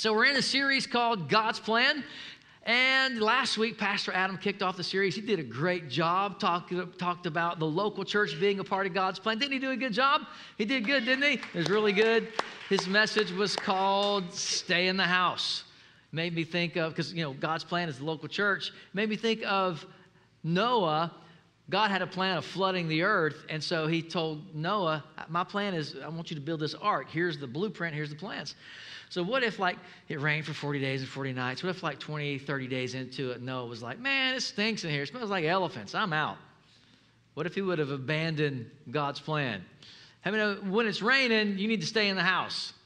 So, we're in a series called God's Plan. And last week, Pastor Adam kicked off the series. He did a great job, talked, talked about the local church being a part of God's plan. Didn't he do a good job? He did good, didn't he? It was really good. His message was called Stay in the House. Made me think of, because, you know, God's plan is the local church, made me think of Noah. God had a plan of flooding the earth, and so he told Noah, My plan is I want you to build this ark. Here's the blueprint, here's the plans. So what if like it rained for 40 days and 40 nights? What if like 20, 30 days into it, Noah was like, man, it stinks in here. It smells like elephants. I'm out. What if he would have abandoned God's plan? I mean, when it's raining, you need to stay in the house.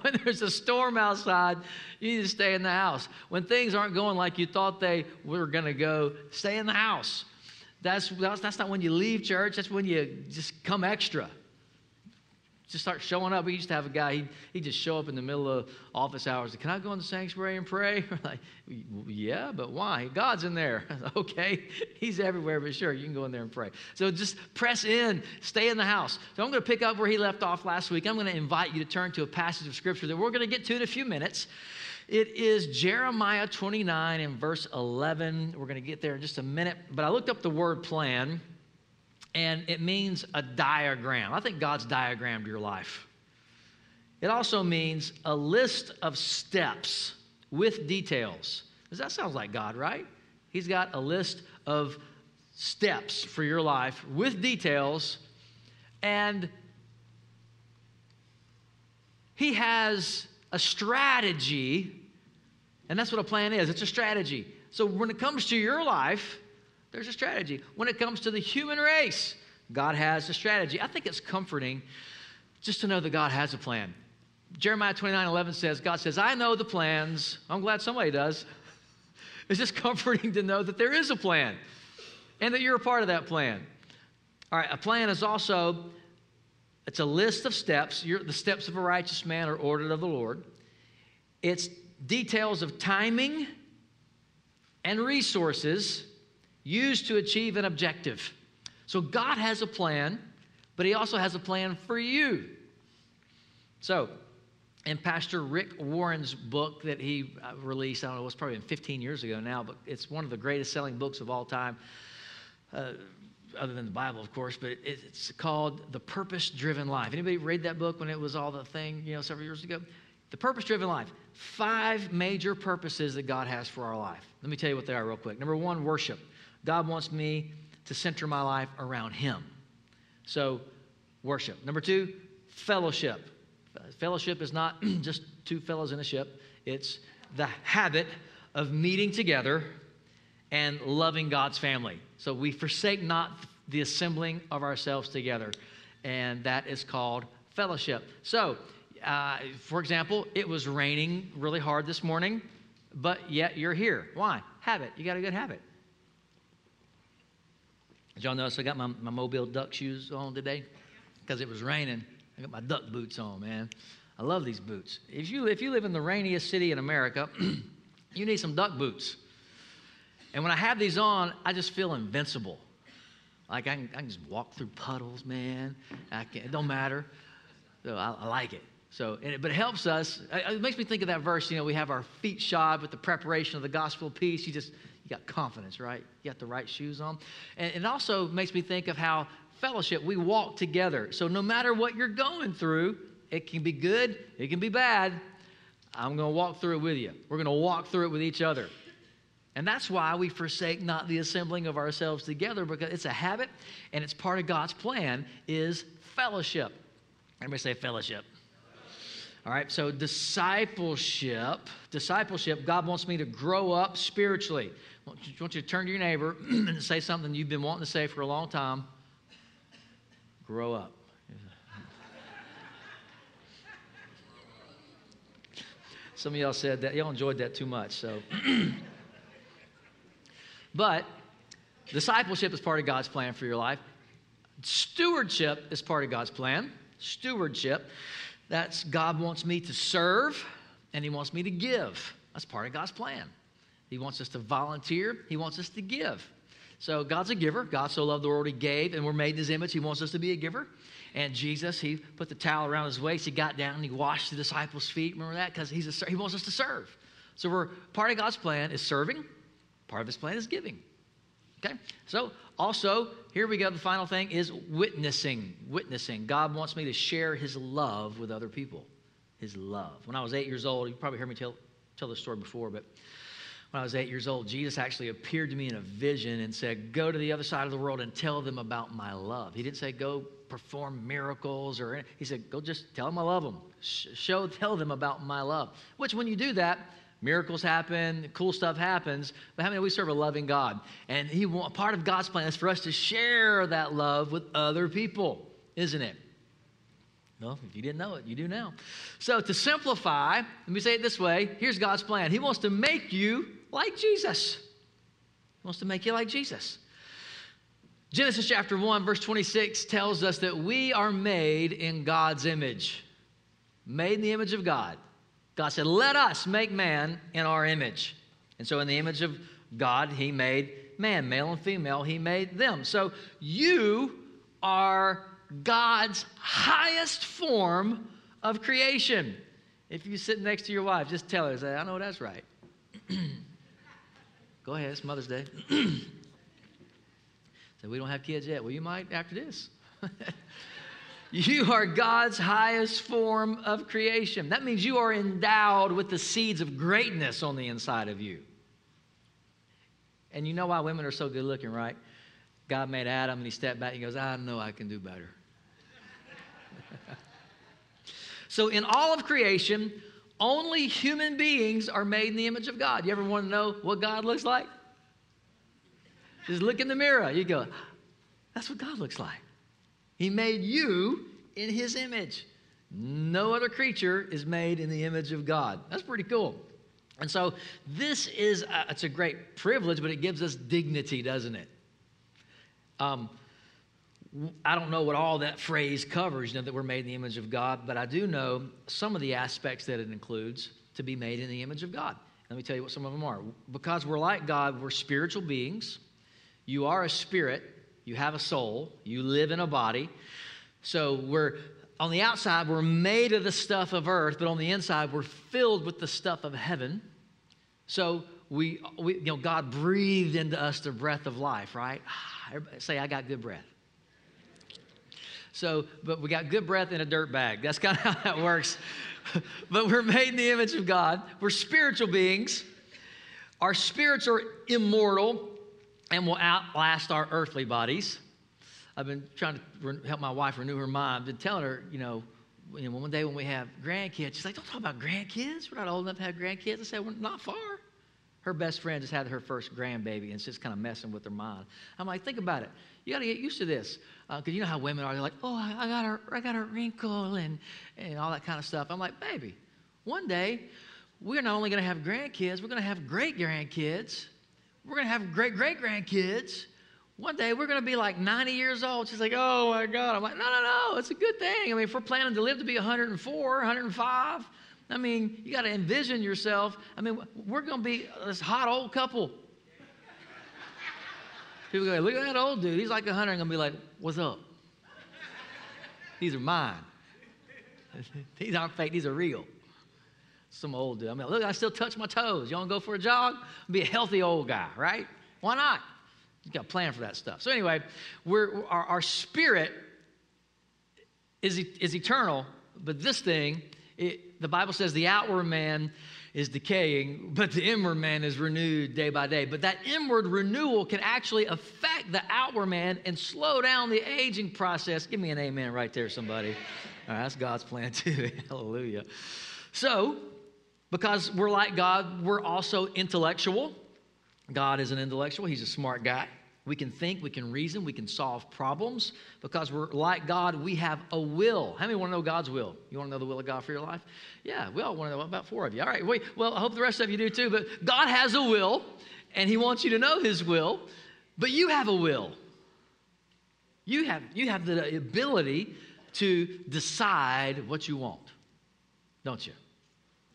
When there's a storm outside, you need to stay in the house. When things aren't going like you thought they were going to go, stay in the house. That's, that's not when you leave church, that's when you just come extra just start showing up. We used to have a guy, he'd, he'd just show up in the middle of office hours. Can I go in the sanctuary and pray? Like, yeah, but why? God's in there. okay, he's everywhere, but sure, you can go in there and pray. So just press in, stay in the house. So I'm going to pick up where he left off last week. I'm going to invite you to turn to a passage of scripture that we're going to get to in a few minutes. It is Jeremiah 29 and verse 11. We're going to get there in just a minute. But I looked up the word plan and it means a diagram. I think God's diagrammed your life. It also means a list of steps with details. Does that sound like God, right? He's got a list of steps for your life with details, and He has a strategy, and that's what a plan is it's a strategy. So when it comes to your life, there's a strategy. When it comes to the human race, God has a strategy. I think it's comforting just to know that God has a plan. Jeremiah 29 11 says, God says, I know the plans. I'm glad somebody does. It's just comforting to know that there is a plan and that you're a part of that plan. All right, a plan is also it's a list of steps. You're, the steps of a righteous man are ordered of the Lord. It's details of timing and resources used to achieve an objective. So God has a plan, but He also has a plan for you. So, in Pastor Rick Warren's book that he uh, released, I don't know, it was probably 15 years ago now, but it's one of the greatest selling books of all time, uh, other than the Bible, of course, but it's called The Purpose Driven Life. Anybody read that book when it was all the thing, you know, several years ago? The Purpose Driven Life. Five major purposes that God has for our life. Let me tell you what they are real quick. Number one, worship. God wants me to center my life around Him. So, worship. Number two, fellowship. Fellowship is not just two fellows in a ship, it's the habit of meeting together and loving God's family. So, we forsake not the assembling of ourselves together, and that is called fellowship. So, uh, for example, it was raining really hard this morning, but yet you're here. Why? Habit. You got a good habit. Did y'all notice I got my, my Mobile duck shoes on today? Because it was raining. I got my duck boots on, man. I love these boots. If you, if you live in the rainiest city in America, you need some duck boots. And when I have these on, I just feel invincible. Like I can, I can just walk through puddles, man. I can, it don't matter. So I, I like it. So, it, but it helps us. It makes me think of that verse. You know, we have our feet shod with the preparation of the gospel of peace. You just you got confidence, right? You got the right shoes on. And it also makes me think of how fellowship, we walk together. So no matter what you're going through, it can be good, it can be bad. I'm going to walk through it with you. We're going to walk through it with each other. And that's why we forsake not the assembling of ourselves together because it's a habit and it's part of God's plan is fellowship. Everybody say fellowship. All right, so discipleship, discipleship, God wants me to grow up spiritually. I want you to turn to your neighbor and say something you've been wanting to say for a long time. Grow up. Some of y'all said that. Y'all enjoyed that too much. So, but discipleship is part of God's plan for your life. Stewardship is part of God's plan. Stewardship. That's God wants me to serve and He wants me to give. That's part of God's plan. He wants us to volunteer, He wants us to give. So God's a giver. God so loved the world he gave, and we're made in his image. He wants us to be a giver. And Jesus, he put the towel around his waist. He got down and he washed the disciples' feet. Remember that? Because he wants us to serve. So we're part of God's plan is serving. Part of his plan is giving. Okay? So also, here we go. The final thing is witnessing. Witnessing. God wants me to share his love with other people. His love. When I was eight years old, you probably heard me tell, tell this story before, but when I was eight years old, Jesus actually appeared to me in a vision and said, Go to the other side of the world and tell them about my love. He didn't say, Go perform miracles or anything. He said, Go just tell them I love them. Show, tell them about my love. Which, when you do that, miracles happen, cool stuff happens. But how many we serve a loving God? And he part of God's plan is for us to share that love with other people, isn't it? Well, if you didn't know it, you do now. So, to simplify, let me say it this way here's God's plan. He wants to make you like Jesus. He wants to make you like Jesus. Genesis chapter 1, verse 26 tells us that we are made in God's image. Made in the image of God. God said, Let us make man in our image. And so, in the image of God, He made man, male and female, He made them. So, you are God's highest form of creation. If you sit next to your wife, just tell her, say, I know that's right. Go ahead, it's Mother's Day. so we don't have kids yet. Well, you might after this. you are God's highest form of creation. That means you are endowed with the seeds of greatness on the inside of you. And you know why women are so good looking, right? God made Adam and he stepped back and he goes, I know I can do better. so, in all of creation, only human beings are made in the image of God. You ever want to know what God looks like? Just look in the mirror. You go, that's what God looks like. He made you in his image. No other creature is made in the image of God. That's pretty cool. And so this is a, it's a great privilege, but it gives us dignity, doesn't it? Um, I don't know what all that phrase covers, you know, that we're made in the image of God, but I do know some of the aspects that it includes to be made in the image of God. Let me tell you what some of them are. Because we're like God, we're spiritual beings. You are a spirit, you have a soul, you live in a body. So we're on the outside, we're made of the stuff of earth, but on the inside, we're filled with the stuff of heaven. So we, we you know, God breathed into us the breath of life, right? Ah, everybody say, I got good breath. So, but we got good breath in a dirt bag. That's kind of how that works. but we're made in the image of God. We're spiritual beings. Our spirits are immortal and will outlast our earthly bodies. I've been trying to help my wife renew her mind. I've been telling her, you know, you know, one day when we have grandkids, she's like, don't talk about grandkids. We're not old enough to have grandkids. I said, we're not far. Her best friend just had her first grandbaby and just kind of messing with her mind. I'm like, think about it. You got to get used to this. Because uh, you know how women are. They're like, oh, I, I, got a, I got a wrinkle and, and all that kind of stuff. I'm like, baby, one day we're not only going to have grandkids, we're going to have great grandkids. We're going to have great great grandkids. One day we're going to be like 90 years old. She's like, oh my God. I'm like, no, no, no. It's a good thing. I mean, if we're planning to live to be 104, 105, I mean, you got to envision yourself. I mean, we're going to be this hot old couple. People go, look at that old dude. He's like 100. I'm going to be like, what's up? These are mine. these aren't fake, these are real. Some old dude. I mean, look, I still touch my toes. You want to go for a jog? Be a healthy old guy, right? Why not? You got a plan for that stuff. So anyway, we're, our, our spirit is, is eternal, but this thing, it, the Bible says the outward man is decaying, but the inward man is renewed day by day. But that inward renewal can actually affect the outward man and slow down the aging process. Give me an amen right there, somebody. All right, that's God's plan too. Hallelujah. So, because we're like God, we're also intellectual. God is an intellectual, He's a smart guy. We can think, we can reason, we can solve problems because we're like God, we have a will. How many want to know God's will? You want to know the will of God for your life? Yeah, we all want to know about four of you. All right, wait, well, I hope the rest of you do too, but God has a will and He wants you to know His will, but you have a will. You have, you have the ability to decide what you want, don't you?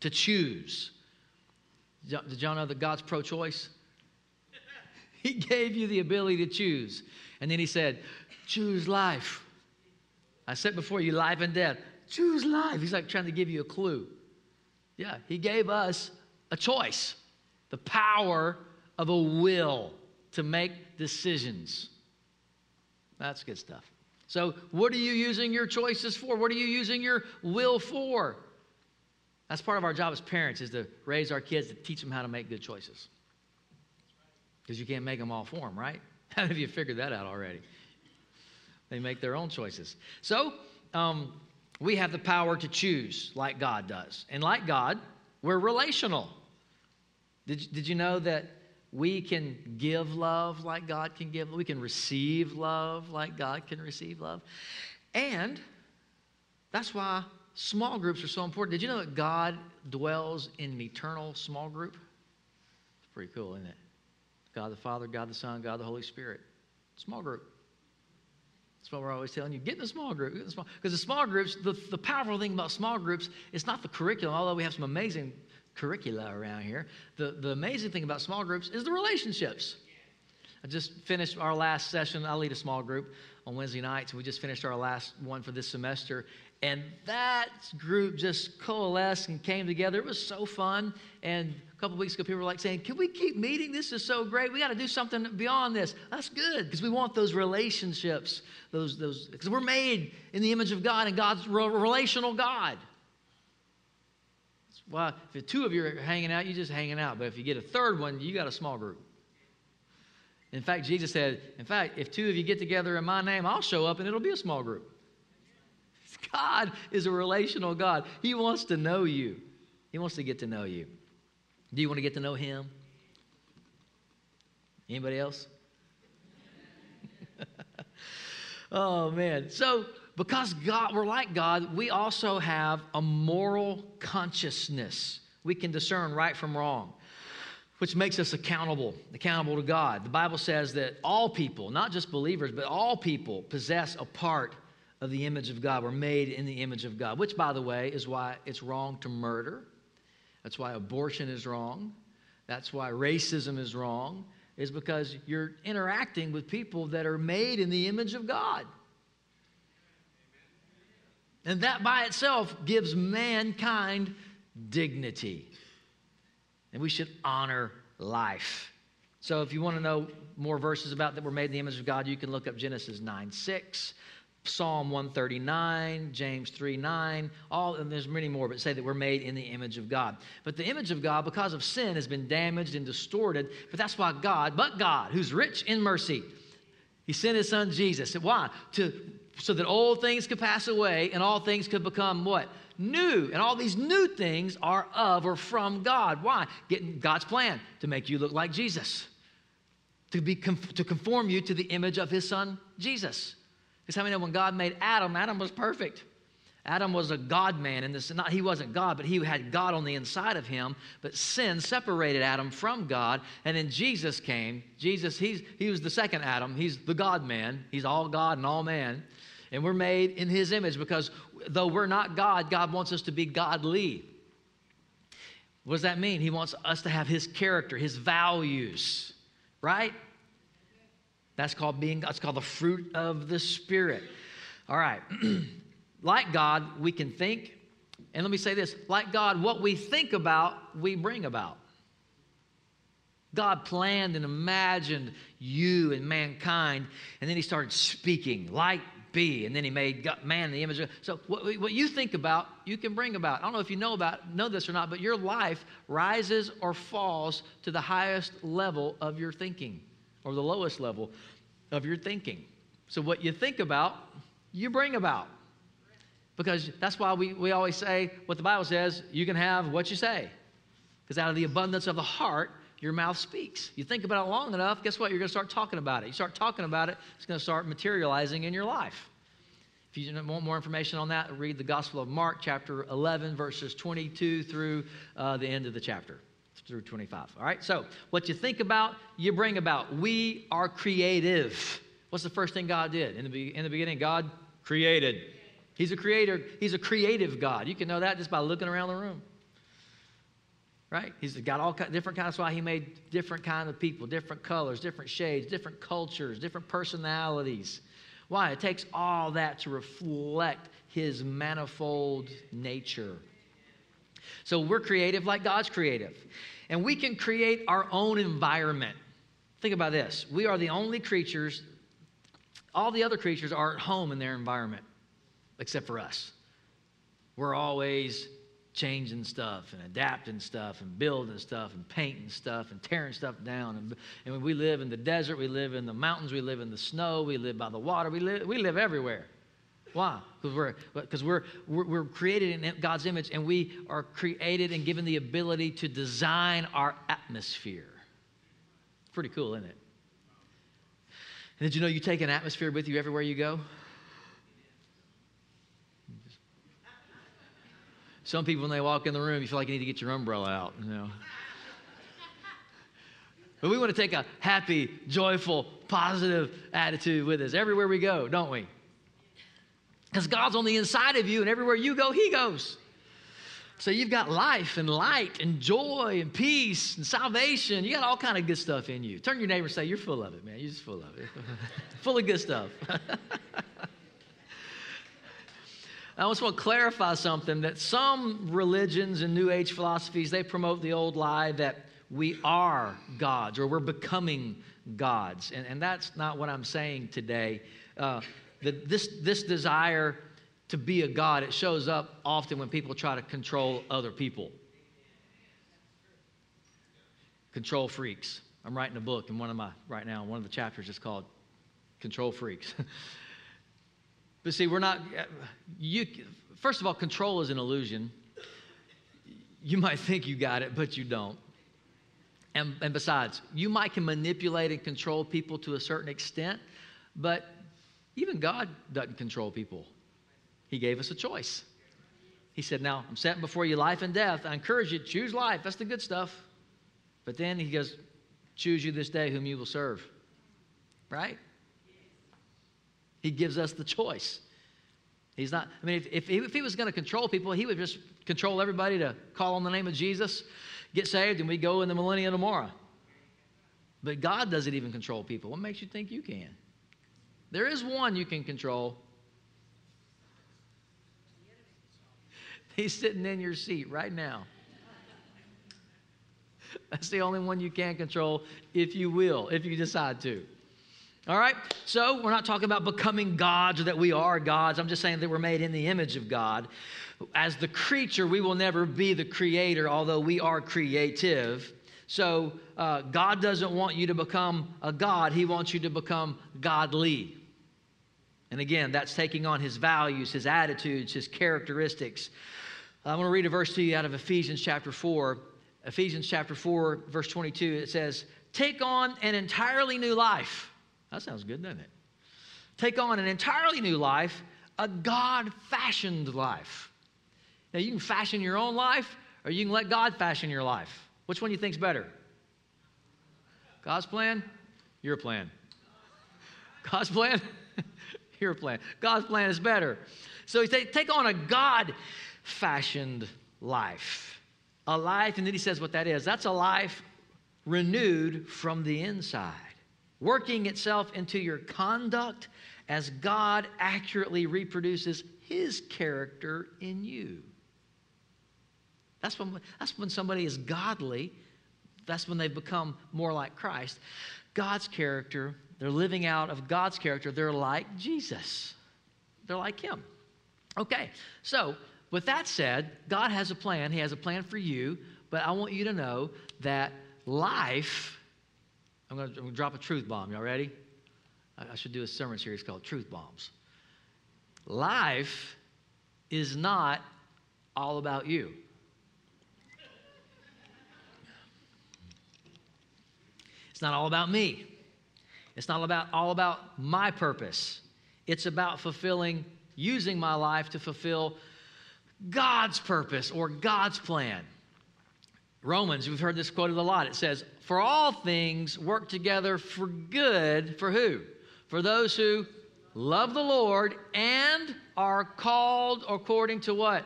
To choose. Did y'all know that God's pro choice? He gave you the ability to choose. And then he said, Choose life. I set before you life and death. Choose life. He's like trying to give you a clue. Yeah, he gave us a choice, the power of a will to make decisions. That's good stuff. So, what are you using your choices for? What are you using your will for? That's part of our job as parents is to raise our kids to teach them how to make good choices. Because you can't make them all for them, right? How have you figured that out already? They make their own choices. So, um, we have the power to choose like God does. And like God, we're relational. Did, did you know that we can give love like God can give? We can receive love like God can receive love. And that's why small groups are so important. Did you know that God dwells in an eternal small group? It's pretty cool, isn't it? God the Father, God the Son, God the Holy Spirit. Small group. That's what we're always telling you. Get in a small group. Get Because the, small groups, the, the powerful thing about small groups is not the curriculum, although we have some amazing curricula around here. The, the amazing thing about small groups is the relationships. I just finished our last session. I lead a small group on Wednesday nights. We just finished our last one for this semester. And that group just coalesced and came together. It was so fun. And a couple weeks ago, people were like saying, Can we keep meeting? This is so great. We got to do something beyond this. That's good because we want those relationships. Those, those, because we're made in the image of God and God's relational God. Well, if two of you are hanging out, you're just hanging out. But if you get a third one, you got a small group. In fact, Jesus said, in fact, if two of you get together in my name, I'll show up and it'll be a small group. God is a relational God. He wants to know you, He wants to get to know you. Do you want to get to know Him? Anybody else? oh, man. So, because God, we're like God, we also have a moral consciousness. We can discern right from wrong, which makes us accountable, accountable to God. The Bible says that all people, not just believers, but all people possess a part of the image of God. We're made in the image of God, which, by the way, is why it's wrong to murder. That's why abortion is wrong. That's why racism is wrong, is because you're interacting with people that are made in the image of God. And that by itself gives mankind dignity. And we should honor life. So if you want to know more verses about that we're made in the image of God, you can look up Genesis 9 6. Psalm 139, James 3 9, all, and there's many more, but say that we're made in the image of God. But the image of God, because of sin, has been damaged and distorted. But that's why God, but God, who's rich in mercy, He sent His Son Jesus. Why? To so that old things could pass away and all things could become what? New. And all these new things are of or from God. Why? Getting God's plan to make you look like Jesus, to, be, to conform you to the image of his son, Jesus. Because how many know when God made Adam, Adam was perfect. Adam was a God man in this, not he wasn't God, but he had God on the inside of him. But sin separated Adam from God, and then Jesus came. Jesus, he's he was the second Adam. He's the God man. He's all God and all man. And we're made in his image because though we're not God, God wants us to be godly. What does that mean? He wants us to have his character, his values, right? That's called being, that's called the fruit of the Spirit. All right. like God, we can think, and let me say this like God, what we think about, we bring about. God planned and imagined you and mankind, and then He started speaking, light be. And then he made man in the image of. So what, what you think about, you can bring about. I don't know if you know about know this or not, but your life rises or falls to the highest level of your thinking, or the lowest level of your thinking. So what you think about, you bring about. Because that's why we, we always say what the Bible says, you can have what you say. Because out of the abundance of the heart, your mouth speaks. You think about it long enough, guess what? You're going to start talking about it. You start talking about it, it's going to start materializing in your life. If you want more information on that, read the Gospel of Mark, chapter 11, verses 22 through uh, the end of the chapter, through 25. All right? So, what you think about, you bring about. We are creative. What's the first thing God did? In the, be- in the beginning, God created. He's a creator, He's a creative God. You can know that just by looking around the room. right? He's got all different kinds. That's why he made different kind of people, different colors, different shades, different cultures, different personalities. Why? It takes all that to reflect his manifold nature. So we're creative like God's creative. And we can create our own environment. Think about this. We are the only creatures, all the other creatures are at home in their environment, except for us. We're always changing stuff and adapting stuff and building stuff and painting stuff and tearing stuff down. And, and we live in the desert, we live in the mountains, we live in the snow, we live by the water, we live, we live everywhere. Why? Because we're, because we're, we're, we're created in God's image and we are created and given the ability to design our atmosphere. Pretty cool, isn't it? And did you know you take an atmosphere with you everywhere you go? Some people, when they walk in the room, you feel like you need to get your umbrella out, you know. But we want to take a happy, joyful, positive attitude with us everywhere we go, don't we? Because God's on the inside of you, and everywhere you go, He goes. So you've got life and light and joy and peace and salvation. You got all kind of good stuff in you. Turn your neighbor and say, "You're full of it, man. You're just full of it, full of good stuff." I just want to clarify something that some religions and New Age philosophies, they promote the old lie that we are gods or we're becoming gods. And, and that's not what I'm saying today. Uh, the, this, this desire to be a God, it shows up often when people try to control other people. Control freaks. I'm writing a book, and one of my, right now, one of the chapters is called Control Freaks. But see, we're not, you, first of all, control is an illusion. You might think you got it, but you don't. And, and besides, you might can manipulate and control people to a certain extent, but even God doesn't control people. He gave us a choice. He said, Now, I'm setting before you life and death. I encourage you to choose life. That's the good stuff. But then he goes, Choose you this day whom you will serve. Right? He gives us the choice. He's not, I mean, if, if, he, if he was going to control people, he would just control everybody to call on the name of Jesus, get saved, and we go in the millennium tomorrow. But God doesn't even control people. What makes you think you can? There is one you can control. He's sitting in your seat right now. That's the only one you can control if you will, if you decide to. All right? So we're not talking about becoming gods or that we are gods. I'm just saying that we're made in the image of God. As the creature, we will never be the creator, although we are creative. So uh, God doesn't want you to become a God, He wants you to become godly. And again, that's taking on His values, His attitudes, His characteristics. I want to read a verse to you out of Ephesians chapter 4. Ephesians chapter 4, verse 22, it says, Take on an entirely new life that sounds good, doesn't it? Take on an entirely new life, a God fashioned life. Now, you can fashion your own life, or you can let God fashion your life. Which one do you think's better? God's plan? Your plan. God's plan? your plan. God's plan is better. So he said, take on a God fashioned life. A life, and then he says what that is. That's a life renewed from the inside working itself into your conduct as God accurately reproduces his character in you. That's when, that's when somebody is godly. That's when they've become more like Christ. God's character, they're living out of God's character. They're like Jesus, they're like him. Okay, so with that said, God has a plan. He has a plan for you, but I want you to know that life I'm going to drop a truth bomb. Y'all ready? I should do a sermon series called Truth Bombs. Life is not all about you. It's not all about me. It's not about all about my purpose. It's about fulfilling, using my life to fulfill God's purpose or God's plan. Romans, we've heard this quoted a lot. It says, For all things work together for good for who? For those who love the Lord and are called according to what?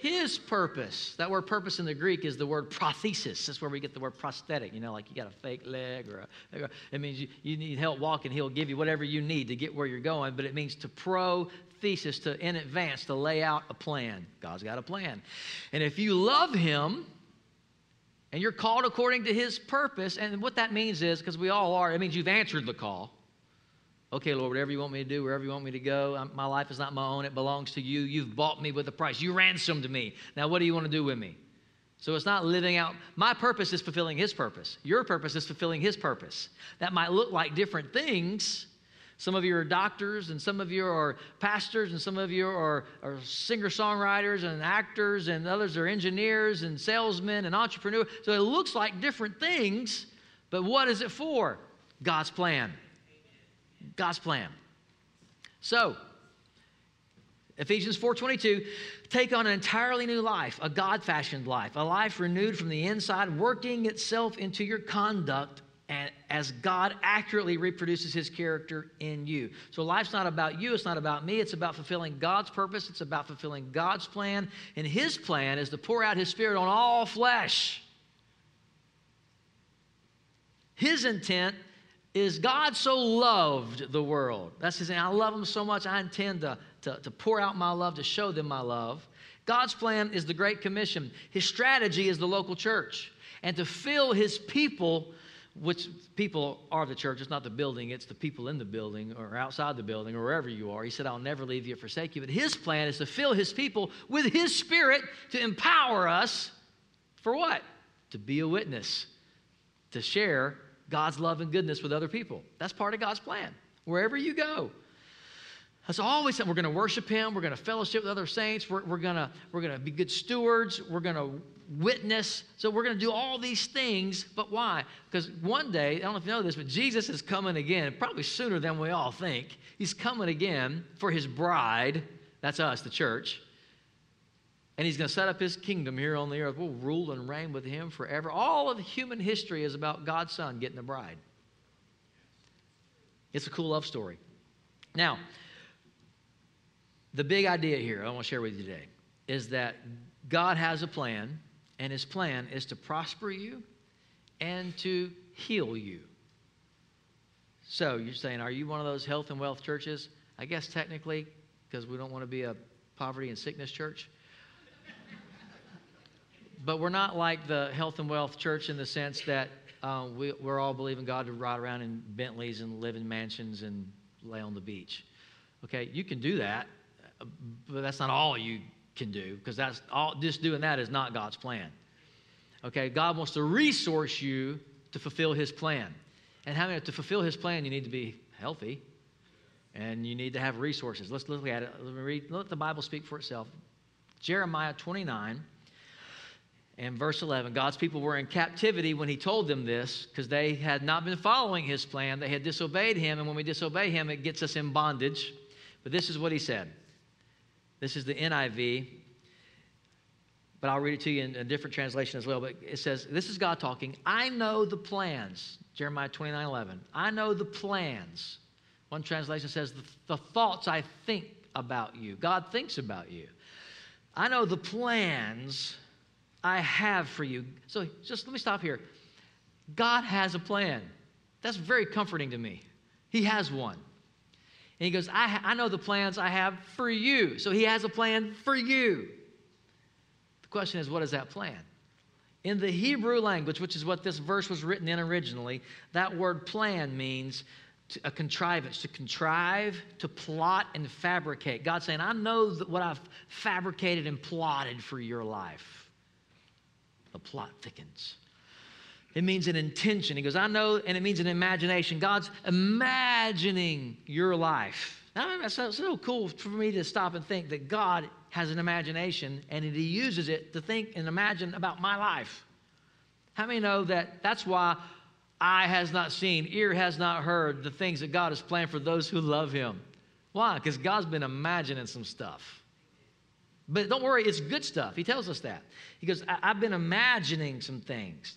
His purpose. That word purpose in the Greek is the word prothesis. That's where we get the word prosthetic. You know, like you got a fake leg or a, it means you, you need help walking. He'll give you whatever you need to get where you're going. But it means to pro thesis, to in advance, to lay out a plan. God's got a plan. And if you love him, and you're called according to his purpose, and what that means is, because we all are, it means you've answered the call. Okay, Lord, whatever you want me to do, wherever you want me to go, I'm, my life is not my own. It belongs to you. You've bought me with a price. You ransomed me. Now, what do you want to do with me? So it's not living out. My purpose is fulfilling His purpose. Your purpose is fulfilling His purpose. That might look like different things. Some of you are doctors, and some of you are pastors, and some of you are, are singer songwriters and actors, and others are engineers and salesmen and entrepreneurs. So it looks like different things, but what is it for? God's plan. God's plan. So, Ephesians 4:22, take on an entirely new life, a God-fashioned life, a life renewed from the inside, working itself into your conduct as God accurately reproduces his character in you. So life's not about you, it's not about me, it's about fulfilling God's purpose, it's about fulfilling God's plan, and his plan is to pour out his spirit on all flesh. His intent is God so loved the world. That's his name. I love them so much, I intend to, to, to pour out my love, to show them my love. God's plan is the Great Commission. His strategy is the local church. And to fill his people, which people are the church, it's not the building, it's the people in the building or outside the building or wherever you are. He said, I'll never leave you or forsake you. But his plan is to fill his people with his spirit to empower us for what? To be a witness, to share God's love and goodness with other people. That's part of God's plan. Wherever you go, that's always something. We're going to worship Him. We're going to fellowship with other saints. We're, we're going we're to be good stewards. We're going to witness. So we're going to do all these things. But why? Because one day, I don't know if you know this, but Jesus is coming again, probably sooner than we all think. He's coming again for His bride. That's us, the church and he's going to set up his kingdom here on the earth. We'll rule and reign with him forever. All of human history is about God's son getting a bride. It's a cool love story. Now, the big idea here I want to share with you today is that God has a plan, and his plan is to prosper you and to heal you. So you're saying, are you one of those health and wealth churches? I guess technically, because we don't want to be a poverty and sickness church but we're not like the health and wealth church in the sense that uh, we, we're all believing God to ride around in Bentleys and live in mansions and lay on the beach. Okay, you can do that, but that's not all you can do because that's all. Just doing that is not God's plan. Okay, God wants to resource you to fulfill His plan, and having to fulfill His plan, you need to be healthy, and you need to have resources. Let's look at it. Let me read. Let the Bible speak for itself. Jeremiah 29 and verse 11 God's people were in captivity when he told them this because they had not been following his plan. They had disobeyed him, and when we disobey him, it gets us in bondage. But this is what he said. This is the NIV, but I'll read it to you in a different translation as well. But it says, This is God talking. I know the plans, Jeremiah 29 11. I know the plans. One translation says, the, the thoughts I think about you. God thinks about you. I know the plans I have for you. So just let me stop here. God has a plan. That's very comforting to me. He has one. And he goes, I, I know the plans I have for you. So he has a plan for you. The question is, what is that plan? In the Hebrew language, which is what this verse was written in originally, that word plan means a contrivance, to contrive, to plot, and fabricate. God's saying, I know what I've fabricated and plotted for your life the plot thickens. It means an intention. He goes, I know, and it means an imagination. God's imagining your life. Now, that's so, so cool for me to stop and think that God has an imagination and He uses it to think and imagine about my life. How many know that that's why eye has not seen, ear has not heard the things that God has planned for those who love Him? Why? Because God's been imagining some stuff. But don't worry, it's good stuff. He tells us that. He goes, I- have been imagining some things.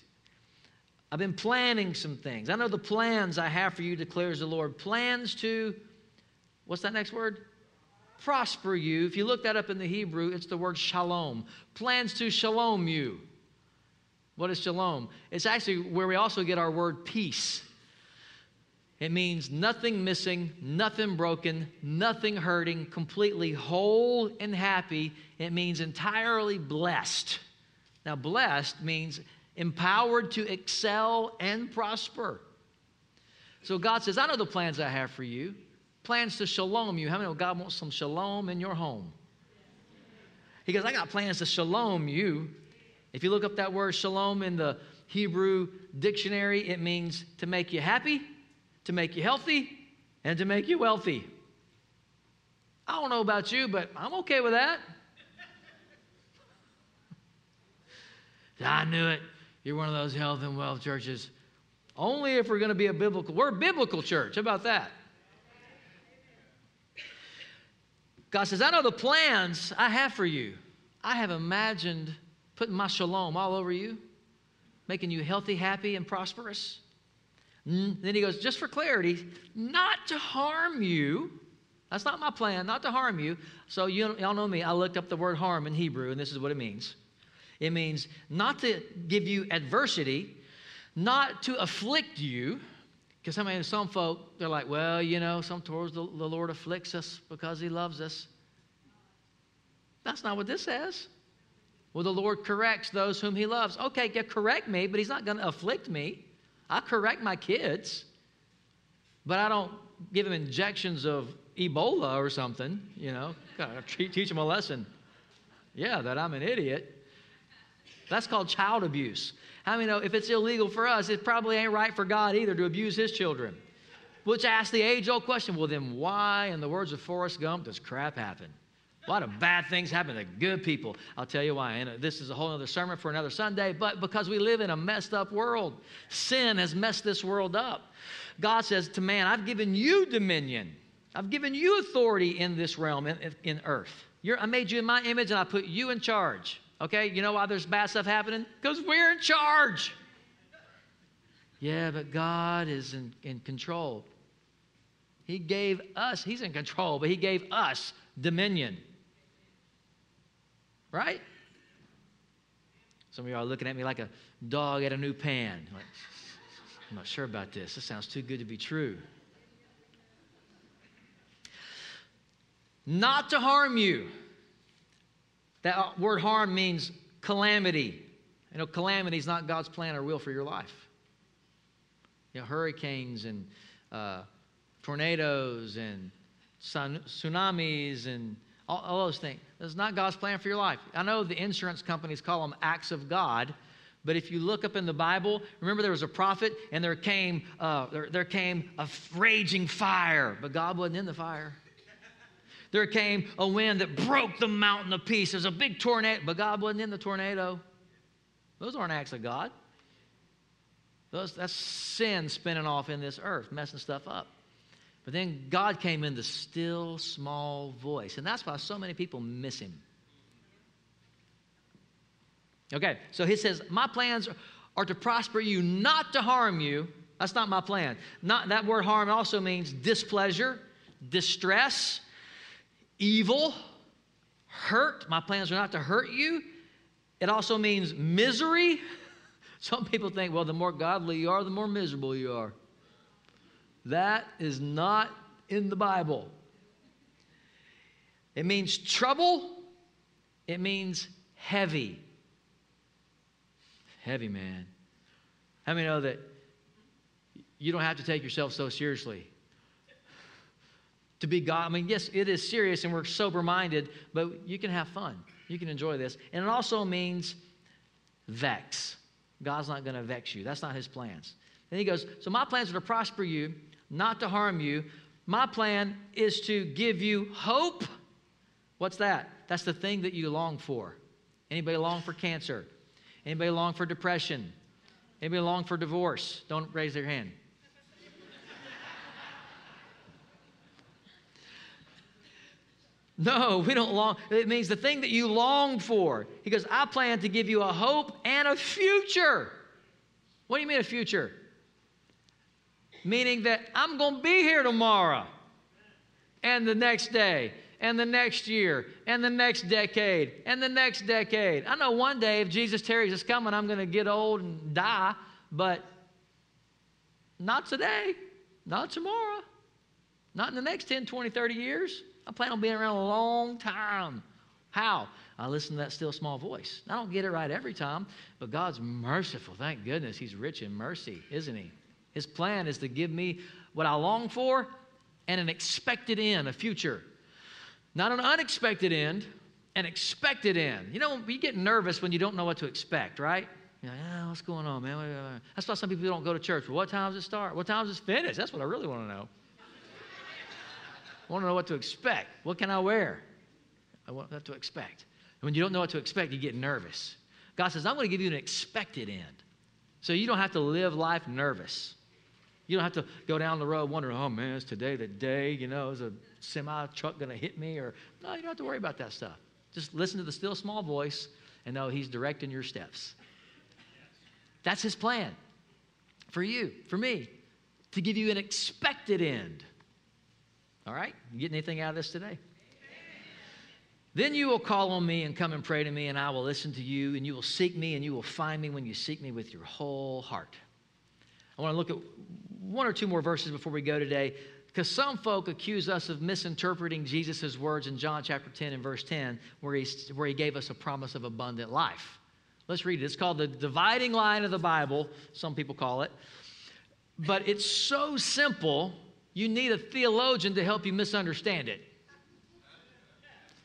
I've been planning some things. I know the plans I have for you, declares the Lord. Plans to, what's that next word? prosper you. If you look that up in the Hebrew, it's the word shalom. Plans to shalom you. What is shalom? It's actually where we also get our word peace. It means nothing missing, nothing broken, nothing hurting, completely whole and happy. It means entirely blessed. Now, blessed means empowered to excel and prosper. So God says, I know the plans I have for you. Plans to shalom you. How many God wants some shalom in your home? He goes, I got plans to shalom you. If you look up that word shalom in the Hebrew dictionary, it means to make you happy, to make you healthy, and to make you wealthy. I don't know about you, but I'm okay with that. I knew it. You're one of those health and wealth churches. Only if we're going to be a biblical. We're a biblical church. How about that? God says, I know the plans I have for you. I have imagined putting my shalom all over you, making you healthy, happy, and prosperous. Mm. then he goes, just for clarity, not to harm you. That's not my plan, not to harm you. So you, y'all know me. I looked up the word harm in Hebrew, and this is what it means. It means not to give you adversity, not to afflict you. Because I mean, some folk, they're like, well, you know, sometimes the, the Lord afflicts us because he loves us. That's not what this says. Well, the Lord corrects those whom he loves. Okay, yeah, correct me, but he's not going to afflict me. I correct my kids, but I don't give them injections of Ebola or something, you know, teach them a lesson. Yeah, that I'm an idiot. That's called child abuse. How many know if it's illegal for us, it probably ain't right for God either to abuse his children? Which asks the age old question well, then why, in the words of Forrest Gump, does crap happen? A lot of bad things happen to good people. I'll tell you why. And this is a whole other sermon for another Sunday, but because we live in a messed up world. Sin has messed this world up. God says to man, I've given you dominion. I've given you authority in this realm, in, in earth. You're, I made you in my image and I put you in charge. Okay, you know why there's bad stuff happening? Because we're in charge. Yeah, but God is in, in control. He gave us, He's in control, but He gave us dominion. Right? Some of you are looking at me like a dog at a new pan. Like, I'm not sure about this. This sounds too good to be true. Not to harm you. That word harm means calamity. You know, calamity is not God's plan or will for your life. You know, hurricanes and uh, tornadoes and tsunamis and all, all those things. That's not God's plan for your life. I know the insurance companies call them acts of God, but if you look up in the Bible, remember there was a prophet and there came, uh, there, there came a raging fire, but God wasn't in the fire. There came a wind that broke the mountain to pieces, There's a big tornado, but God wasn't in the tornado. Those aren't acts of God. Those, that's sin spinning off in this earth, messing stuff up. But then God came in the still small voice. And that's why so many people miss him. Okay, so he says, My plans are to prosper you, not to harm you. That's not my plan. Not, that word harm also means displeasure, distress, evil, hurt. My plans are not to hurt you. It also means misery. Some people think, well, the more godly you are, the more miserable you are. That is not in the Bible. It means trouble, it means heavy. Heavy, man. How many know that you don't have to take yourself so seriously? to be God. I mean, yes, it is serious and we're sober minded, but you can have fun. You can enjoy this. And it also means vex. God's not going to vex you. That's not his plans. Then he goes, So my plans are to prosper you, not to harm you. My plan is to give you hope. What's that? That's the thing that you long for. Anybody long for cancer? Anybody long for depression? Anybody long for divorce? Don't raise their hand. No, we don't long. It means the thing that you long for. He goes, I plan to give you a hope and a future. What do you mean a future? Meaning that I'm going to be here tomorrow and the next day and the next year and the next decade and the next decade. I know one day if Jesus tarries is coming, I'm going to get old and die, but not today, not tomorrow, not in the next 10, 20, 30 years. I plan on being around a long time. How? I listen to that still small voice. I don't get it right every time, but God's merciful. Thank goodness He's rich in mercy, isn't He? His plan is to give me what I long for and an expected end, a future. Not an unexpected end, an expected end. You know, you get nervous when you don't know what to expect, right? You're like, oh, what's going on, man? That's why some people don't go to church. Well, what time does it start? What time does it finish? That's what I really want to know. I want to know what to expect. What can I wear? I want what to expect. And when you don't know what to expect, you get nervous. God says, I'm going to give you an expected end. So you don't have to live life nervous. You don't have to go down the road wondering, oh man, is today the day? You know, is a semi truck going to hit me? Or, no, you don't have to worry about that stuff. Just listen to the still small voice and know He's directing your steps. That's His plan for you, for me, to give you an expected end. All right? You getting anything out of this today? Then you will call on me and come and pray to me, and I will listen to you, and you will seek me, and you will find me when you seek me with your whole heart. I want to look at one or two more verses before we go today, because some folk accuse us of misinterpreting Jesus' words in John chapter 10 and verse 10, where he, where he gave us a promise of abundant life. Let's read it. It's called the dividing line of the Bible, some people call it. But it's so simple, you need a theologian to help you misunderstand it.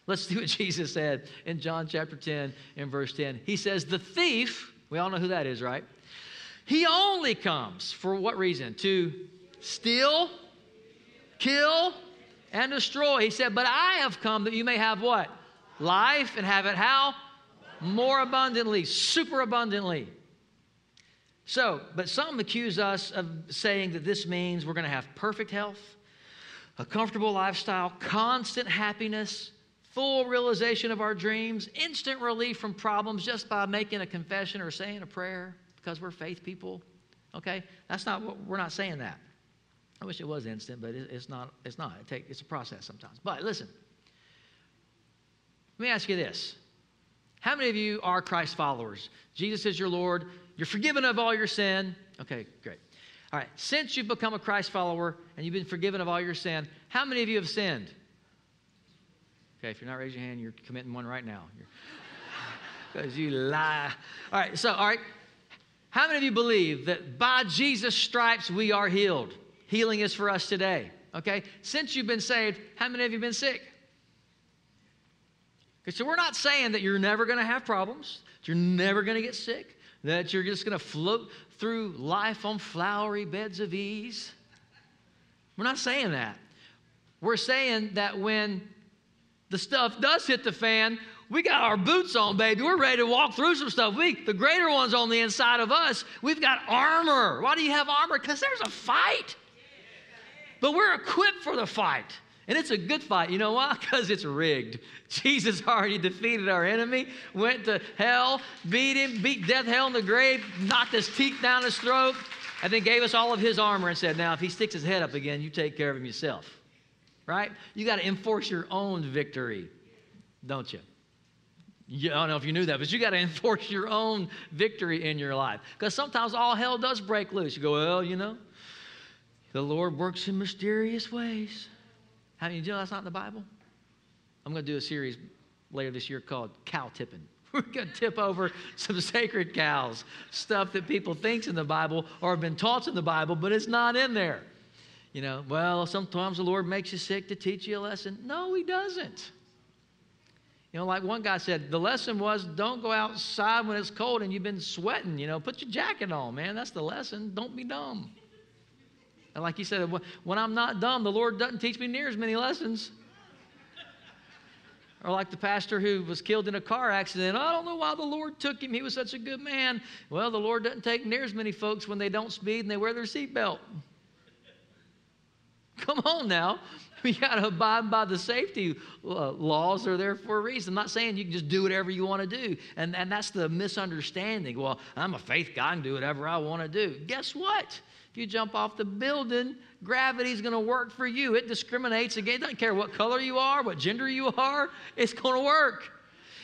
Let's do what Jesus said in John chapter 10 and verse 10. He says, The thief, we all know who that is, right? He only comes for what reason? To steal, kill, and destroy. He said, But I have come that you may have what? Life and have it how? More abundantly, super abundantly. So, but some accuse us of saying that this means we're going to have perfect health, a comfortable lifestyle, constant happiness, full realization of our dreams, instant relief from problems just by making a confession or saying a prayer because we're faith people. Okay? That's not what we're not saying that. I wish it was instant, but it's not. It's not. It take, it's a process sometimes. But listen, let me ask you this. How many of you are Christ followers? Jesus is your Lord. You're forgiven of all your sin. Okay, great. All right. Since you've become a Christ follower and you've been forgiven of all your sin, how many of you have sinned? Okay, if you're not raising your hand, you're committing one right now. Because you lie. All right, so, all right. How many of you believe that by Jesus' stripes we are healed? Healing is for us today. Okay? Since you've been saved, how many of you been sick? Okay, so we're not saying that you're never going to have problems, that you're never going to get sick, that you're just going to float through life on flowery beds of ease. We're not saying that. We're saying that when the stuff does hit the fan, we got our boots on, baby. We're ready to walk through some stuff. We, the greater one's on the inside of us. We've got armor. Why do you have armor? Because there's a fight. But we're equipped for the fight. And it's a good fight. You know why? Because it's rigged. Jesus already defeated our enemy, went to hell, beat him, beat death, hell, in the grave, knocked his teeth down his throat, and then gave us all of his armor and said, Now, if he sticks his head up again, you take care of him yourself. Right? You got to enforce your own victory, don't you? I don't know if you knew that, but you got to enforce your own victory in your life. Because sometimes all hell does break loose. You go, well, you know, the Lord works in mysterious ways. How do you know that's not in the Bible? I'm going to do a series later this year called Cow Tipping. We're going to tip over some sacred cows, stuff that people think's in the Bible or have been taught in the Bible, but it's not in there. You know, well, sometimes the Lord makes you sick to teach you a lesson. No, He doesn't. You know, like one guy said, the lesson was don't go outside when it's cold and you've been sweating. You know, put your jacket on, man. That's the lesson. Don't be dumb. And like he said, when I'm not dumb, the Lord doesn't teach me near as many lessons. Or like the pastor who was killed in a car accident. I don't know why the Lord took him. He was such a good man. Well, the Lord doesn't take near as many folks when they don't speed and they wear their seatbelt. Come on now. We got to abide by the safety uh, laws are there for a reason. I'm not saying you can just do whatever you want to do. And, and that's the misunderstanding. Well, I'm a faith guy, I can do whatever I want to do. Guess what? If you jump off the building, gravity's going to work for you. It discriminates again. It doesn't care what color you are, what gender you are, it's going to work.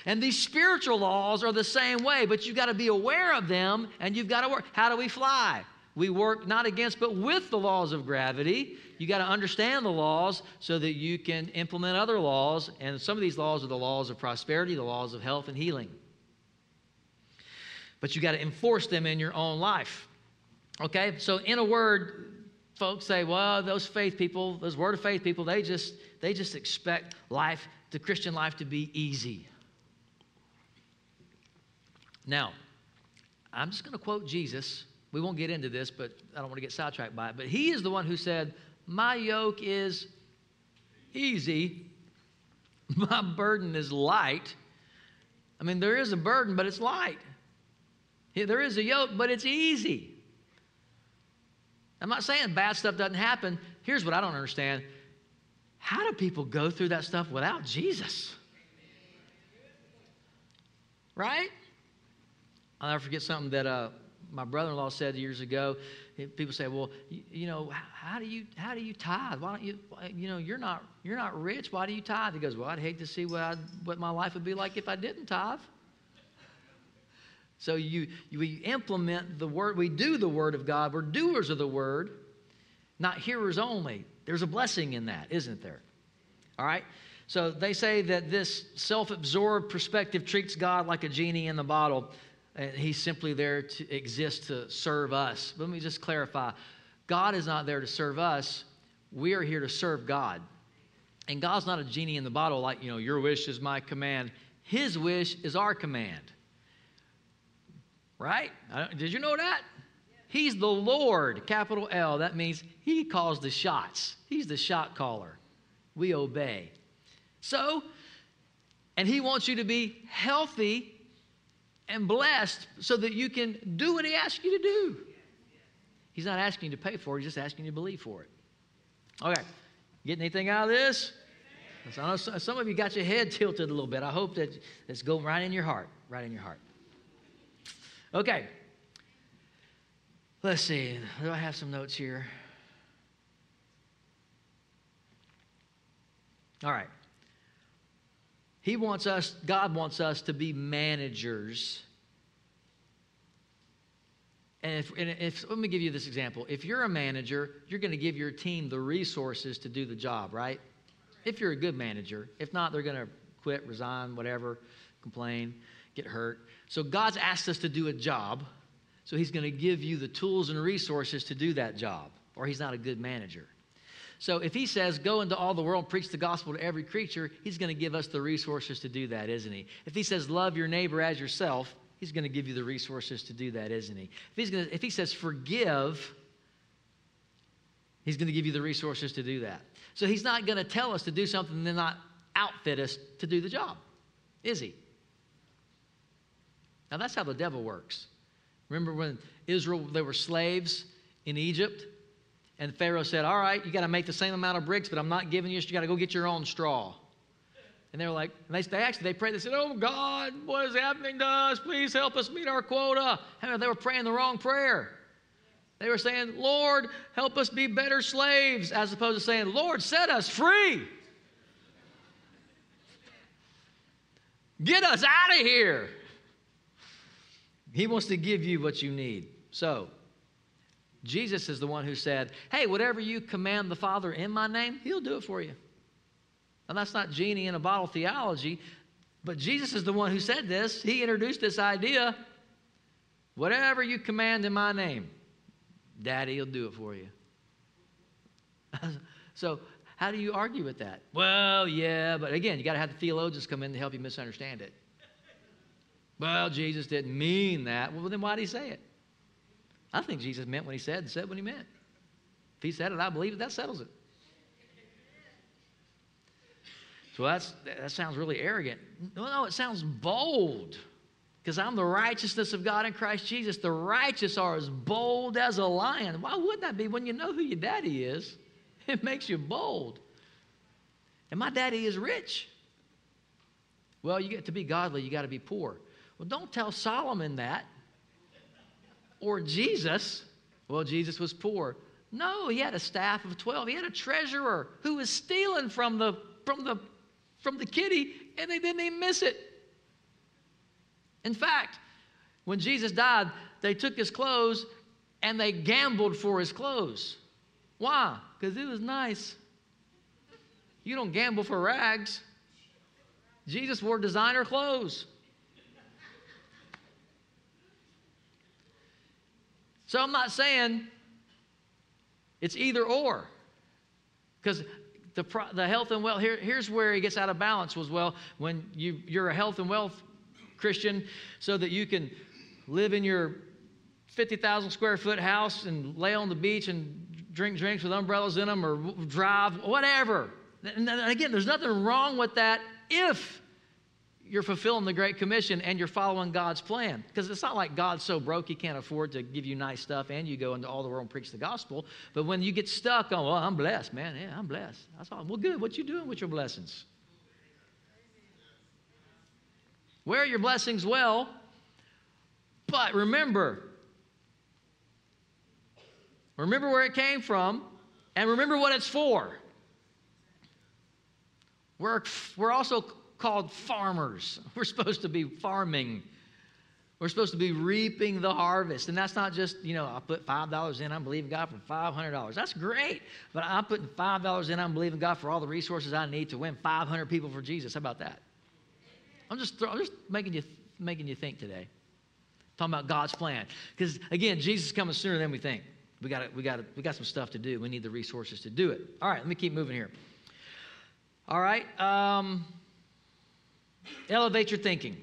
And these spiritual laws are the same way, but you've got to be aware of them and you've got to work. How do we fly? We work not against, but with the laws of gravity. You got to understand the laws so that you can implement other laws. And some of these laws are the laws of prosperity, the laws of health and healing. But you got to enforce them in your own life. Okay? So, in a word, folks say, well, those faith people, those word of faith people, they just they just expect life, the Christian life to be easy. Now, I'm just going to quote Jesus we won't get into this, but I don't want to get sidetracked by it. But he is the one who said, My yoke is easy, my burden is light. I mean, there is a burden, but it's light. There is a yoke, but it's easy. I'm not saying bad stuff doesn't happen. Here's what I don't understand how do people go through that stuff without Jesus? Right? I'll never forget something that uh, my brother-in-law said years ago. People say, "Well, you, you, know, how do you how do you tithe? Why don't you you know you're not you're not rich. Why do you tithe?" He goes, "Well, I'd hate to see what i what my life would be like if I didn't tithe." So you, you we implement the word. We do the word of God. We're doers of the word, not hearers only. There's a blessing in that, isn't there? All right. So they say that this self-absorbed perspective treats God like a genie in the bottle and he's simply there to exist to serve us. Let me just clarify God is not there to serve us, we are here to serve God. And God's not a genie in the bottle like, you know, your wish is my command. His wish is our command. Right? Did you know that? He's the Lord, capital L. That means He calls the shots. He's the shot caller. We obey. So, and He wants you to be healthy and blessed so that you can do what He asks you to do. He's not asking you to pay for it, He's just asking you to believe for it. Okay, getting anything out of this? So some of you got your head tilted a little bit. I hope that it's going right in your heart, right in your heart. Okay, let's see. Do I have some notes here? All right. He wants us, God wants us to be managers. And if, and if, let me give you this example. If you're a manager, you're going to give your team the resources to do the job, right? If you're a good manager. If not, they're going to quit, resign, whatever, complain, get hurt. So God's asked us to do a job, so He's going to give you the tools and resources to do that job, or He's not a good manager. So if he says, go into all the world, preach the gospel to every creature, he's going to give us the resources to do that, isn't he? If he says, love your neighbor as yourself, he's going to give you the resources to do that, isn't he? If, he's going to, if he says, forgive, he's going to give you the resources to do that. So he's not going to tell us to do something and then not outfit us to do the job, is he? Now that's how the devil works. Remember when Israel, they were slaves in Egypt? And Pharaoh said, All right, you got to make the same amount of bricks, but I'm not giving you, you got to go get your own straw. And they were like, and they, they actually, they prayed, they said, Oh God, what is happening to us? Please help us meet our quota. And they were praying the wrong prayer. They were saying, Lord, help us be better slaves, as opposed to saying, Lord, set us free. Get us out of here. He wants to give you what you need. So, Jesus is the one who said, Hey, whatever you command the Father in my name, he'll do it for you. And that's not genie in a bottle theology, but Jesus is the one who said this. He introduced this idea. Whatever you command in my name, Daddy will do it for you. so, how do you argue with that? Well, yeah, but again, you got to have the theologians come in to help you misunderstand it. Well, Jesus didn't mean that. Well, then why did he say it? I think Jesus meant what he said and said what he meant. If he said it, I believe it, that settles it. So that's, that sounds really arrogant. No, no, it sounds bold. Because I'm the righteousness of God in Christ Jesus. The righteous are as bold as a lion. Why wouldn't that be when you know who your daddy is? It makes you bold. And my daddy is rich. Well, you get to be godly, you got to be poor. Well, don't tell Solomon that or Jesus. Well, Jesus was poor. No, he had a staff of 12. He had a treasurer who was stealing from the from the from the kitty and they didn't even miss it. In fact, when Jesus died, they took his clothes and they gambled for his clothes. Why? Because it was nice. You don't gamble for rags. Jesus wore designer clothes. So I'm not saying it's either or. Because the, the health and wealth, here, here's where he gets out of balance was well, when you, you're a health and wealth Christian, so that you can live in your 50,000 square foot house and lay on the beach and drink drinks with umbrellas in them or drive, whatever. And again, there's nothing wrong with that if you're fulfilling the Great Commission and you're following God's plan. Because it's not like God's so broke he can't afford to give you nice stuff and you go into all the world and preach the gospel. But when you get stuck on, well, I'm blessed, man. Yeah, I'm blessed. That's all. Well, good. What you doing with your blessings? Wear your blessings well. But remember, remember where it came from and remember what it's for. We're, we're also called farmers. We're supposed to be farming. We're supposed to be reaping the harvest. And that's not just, you know, I put $5 in, I'm believing God for $500. That's great. But I'm putting $5 in, I'm believing God for all the resources I need to win 500 people for Jesus. How about that? I'm just, I'm just making, you, making you think today. Talking about God's plan. Because, again, Jesus is coming sooner than we think. We got, we, got, we got some stuff to do. We need the resources to do it. All right, let me keep moving here. All right. Um, elevate your thinking.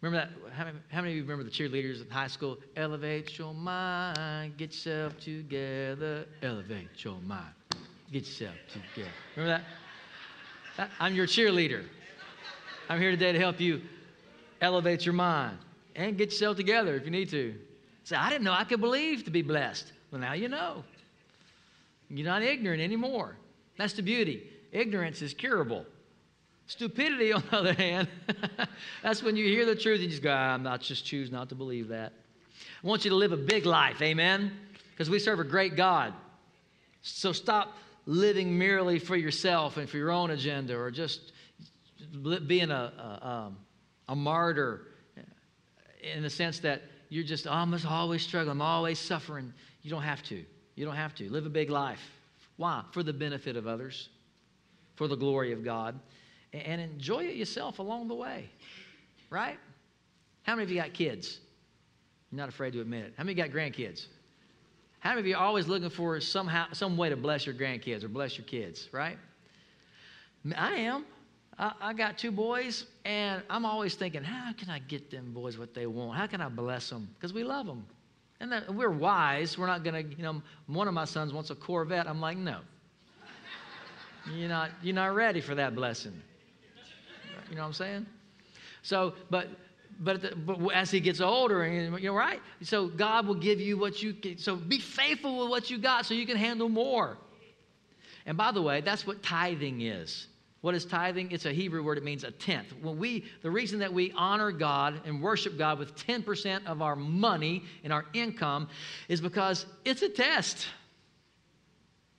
Remember that? How many, how many of you remember the cheerleaders in high school? Elevate your mind, get yourself together. Elevate your mind, get yourself together. Remember that? I'm your cheerleader. I'm here today to help you elevate your mind and get yourself together if you need to. Say, I didn't know I could believe to be blessed. Well, now you know. You're not ignorant anymore. That's the beauty. Ignorance is curable. Stupidity, on the other hand, that's when you hear the truth and you just go, I'm not just choose not to believe that. I want you to live a big life, amen? Because we serve a great God. So stop living merely for yourself and for your own agenda or just being a, a, um, a martyr in the sense that you're just, oh, I'm always struggling, I'm always suffering. You don't have to. You don't have to. Live a big life. Why? For the benefit of others, for the glory of God, and enjoy it yourself along the way. Right? How many of you got kids? You're not afraid to admit it. How many got grandkids? How many of you are always looking for somehow, some way to bless your grandkids or bless your kids, right? I am. I, I got two boys, and I'm always thinking, how can I get them boys what they want? How can I bless them? Because we love them. And that, we're wise. We're not going to, you know, one of my sons wants a Corvette. I'm like, no. You're not, you're not ready for that blessing. You know what I'm saying? So, but but, the, but as he gets older, and you know, right? So God will give you what you can. So be faithful with what you got, so you can handle more. And by the way, that's what tithing is. What is tithing? It's a Hebrew word. It means a tenth. When we, the reason that we honor God and worship God with 10% of our money and our income is because it's a test.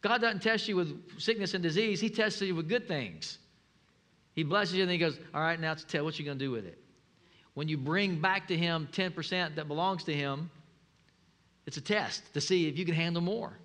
God doesn't test you with sickness and disease. He tests you with good things. He blesses you and he goes, all right, now it's tell what you're going to do with it. When you bring back to him 10% that belongs to him, it's a test to see if you can handle more.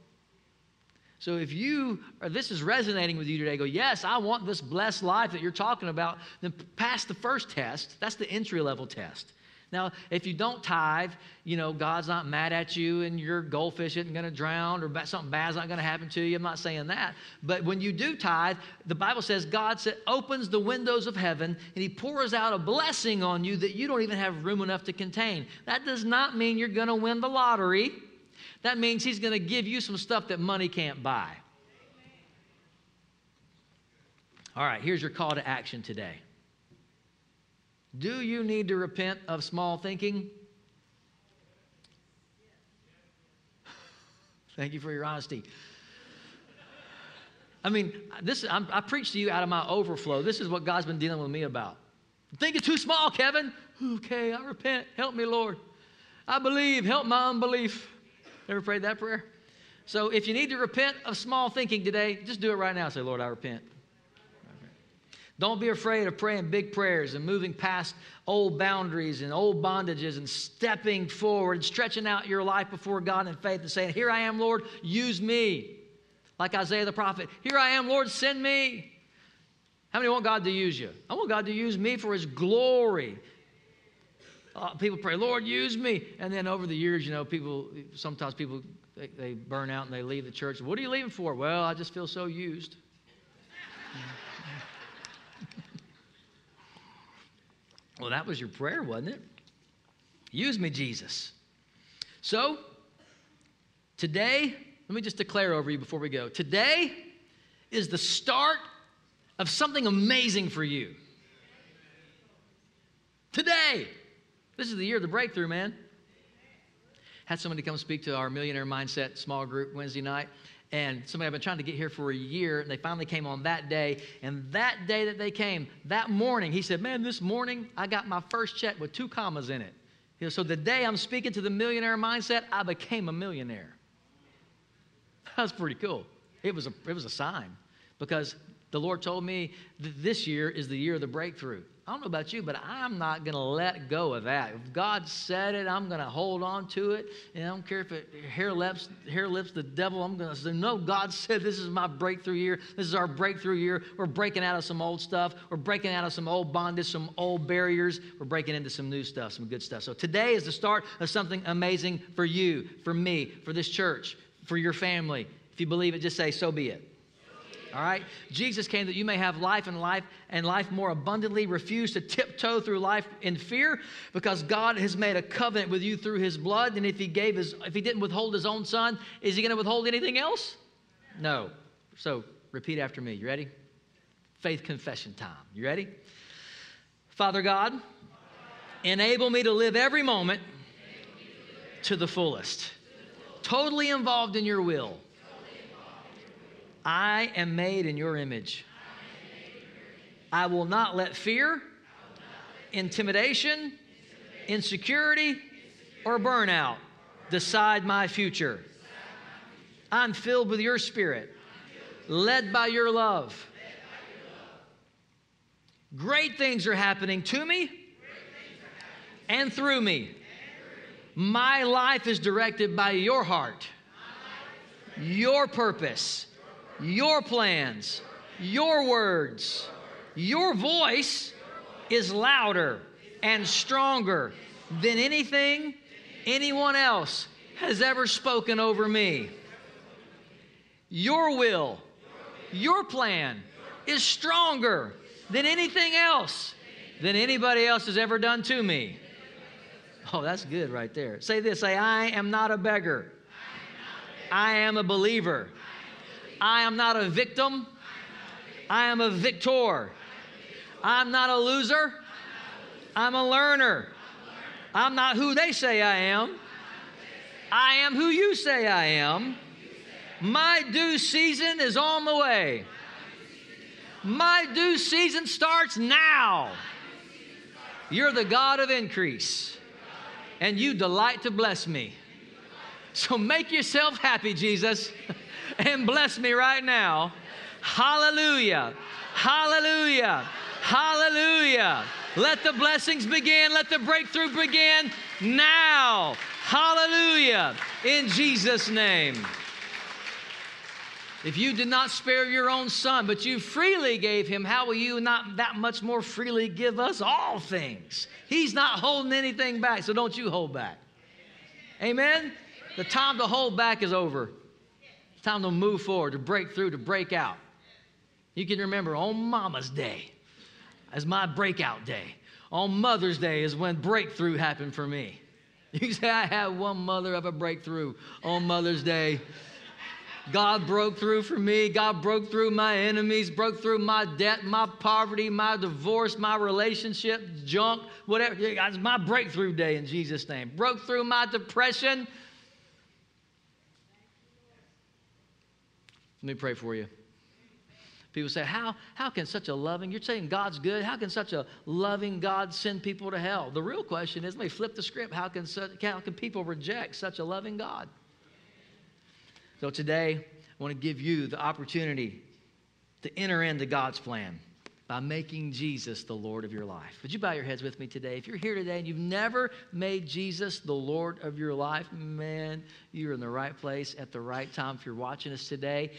So if you, or this is resonating with you today, go, yes, I want this blessed life that you're talking about, then pass the first test. That's the entry level test. Now, if you don't tithe, you know, God's not mad at you and your goldfish isn't going to drown or something bad's not going to happen to you. I'm not saying that. But when you do tithe, the Bible says God opens the windows of heaven and He pours out a blessing on you that you don't even have room enough to contain. That does not mean you're going to win the lottery. That means He's going to give you some stuff that money can't buy. All right, here's your call to action today. Do you need to repent of small thinking? Thank you for your honesty. I mean, this I'm, I preach to you out of my overflow. This is what God's been dealing with me about. Thinking too small, Kevin. Okay, I repent. Help me, Lord. I believe. Help my unbelief. Ever prayed that prayer? So if you need to repent of small thinking today, just do it right now. Say, Lord, I repent. Don't be afraid of praying big prayers and moving past old boundaries and old bondages and stepping forward and stretching out your life before God in faith and saying, Here I am, Lord, use me. Like Isaiah the prophet, Here I am, Lord, send me. How many want God to use you? I want God to use me for His glory. Uh, people pray, Lord, use me. And then over the years, you know, people, sometimes people, they, they burn out and they leave the church. What are you leaving for? Well, I just feel so used. Well, that was your prayer, wasn't it? Use me, Jesus. So, today, let me just declare over you before we go. Today is the start of something amazing for you. Today. This is the year of the breakthrough, man. Had somebody come speak to our Millionaire Mindset small group Wednesday night, and somebody I've been trying to get here for a year, and they finally came on that day. And that day that they came, that morning, he said, Man, this morning I got my first check with two commas in it. You know, so the day I'm speaking to the millionaire mindset, I became a millionaire. That was pretty cool. It was a, it was a sign because the Lord told me that this year is the year of the breakthrough. I don't know about you, but I'm not going to let go of that. If God said it, I'm going to hold on to it. And I don't care if it hair lips, hair lips the devil. I'm going to say, no, God said this is my breakthrough year. This is our breakthrough year. We're breaking out of some old stuff. We're breaking out of some old bondage, some old barriers. We're breaking into some new stuff, some good stuff. So today is the start of something amazing for you, for me, for this church, for your family. If you believe it, just say, so be it. All right? Jesus came that you may have life and life and life more abundantly. Refuse to tiptoe through life in fear because God has made a covenant with you through his blood. And if he gave his if he didn't withhold his own son, is he going to withhold anything else? No. So repeat after me. You ready? Faith confession time. You ready? Father God, enable me to live every moment to the fullest. Totally involved in your will I am made in your image. I will not let fear, intimidation, insecurity, or burnout decide my future. I'm filled with your spirit, led by your love. Great things are happening to me and through me. My life is directed by your heart, your purpose your plans, your words, your voice is louder and stronger than anything anyone else has ever spoken over me. Your will, your plan is stronger than anything else than anybody else has ever done to me. Oh, that's good right there. Say this say, I am not a beggar. I am a believer. I am not a victim. I am a victor. I'm not a loser. I'm a learner. I'm not who they say I am. I am who you say I am. My due season is on the way. My due season starts now. You're the God of increase, and you delight to bless me. So make yourself happy, Jesus. and bless me right now. Hallelujah. Hallelujah. Hallelujah. Let the blessings begin. Let the breakthrough begin now. Hallelujah. In Jesus' name. If you did not spare your own son, but you freely gave him, how will you not that much more freely give us all things? He's not holding anything back, so don't you hold back. Amen? The time to hold back is over. It's time to move forward, to break through, to break out. You can remember on Mama's Day as my breakout day. On Mother's Day is when breakthrough happened for me. You say, I had one mother of a breakthrough on Mother's Day. God broke through for me. God broke through my enemies, broke through my debt, my poverty, my divorce, my relationship, junk, whatever. It's my breakthrough day in Jesus' name. Broke through my depression, Let me pray for you. People say, how, how can such a loving, you're saying God's good, how can such a loving God send people to hell? The real question is, let me flip the script. How can, such, how can people reject such a loving God? So today, I want to give you the opportunity to enter into God's plan by making Jesus the Lord of your life. Would you bow your heads with me today? If you're here today and you've never made Jesus the Lord of your life, man, you're in the right place at the right time. If you're watching us today,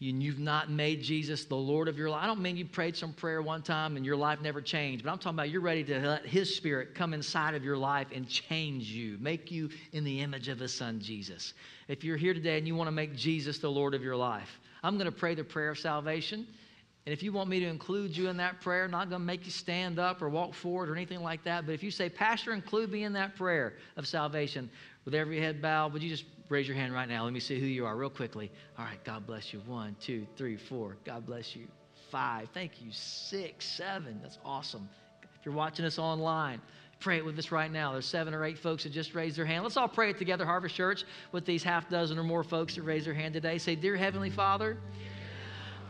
and you've not made Jesus the Lord of your life. I don't mean you prayed some prayer one time and your life never changed, but I'm talking about you're ready to let His Spirit come inside of your life and change you, make you in the image of His Son, Jesus. If you're here today and you want to make Jesus the Lord of your life, I'm going to pray the prayer of salvation. And if you want me to include you in that prayer, I'm not going to make you stand up or walk forward or anything like that. But if you say, Pastor, include me in that prayer of salvation, with every head bowed, would you just raise your hand right now? Let me see who you are real quickly. All right, God bless you. One, two, three, four. God bless you. Five. Thank you. Six, seven. That's awesome. If you're watching us online, pray it with us right now. There's seven or eight folks that just raised their hand. Let's all pray it together, Harvest Church, with these half dozen or more folks that raised their hand today. Say, Dear Heavenly Father,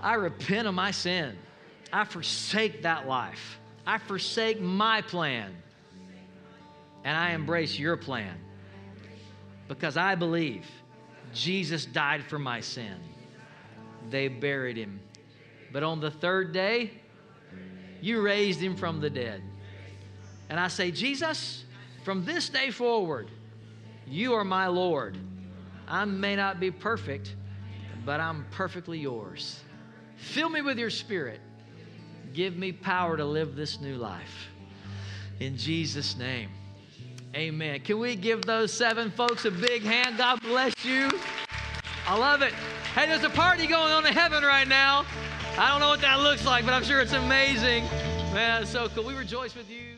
I repent of my sin. I forsake that life. I forsake my plan. And I embrace your plan. Because I believe Jesus died for my sin. They buried him. But on the third day, you raised him from the dead. And I say, Jesus, from this day forward, you are my Lord. I may not be perfect, but I'm perfectly yours. Fill me with your spirit. Give me power to live this new life. In Jesus' name, amen. Can we give those seven folks a big hand? God bless you. I love it. Hey, there's a party going on in heaven right now. I don't know what that looks like, but I'm sure it's amazing. Man, that's so cool. We rejoice with you.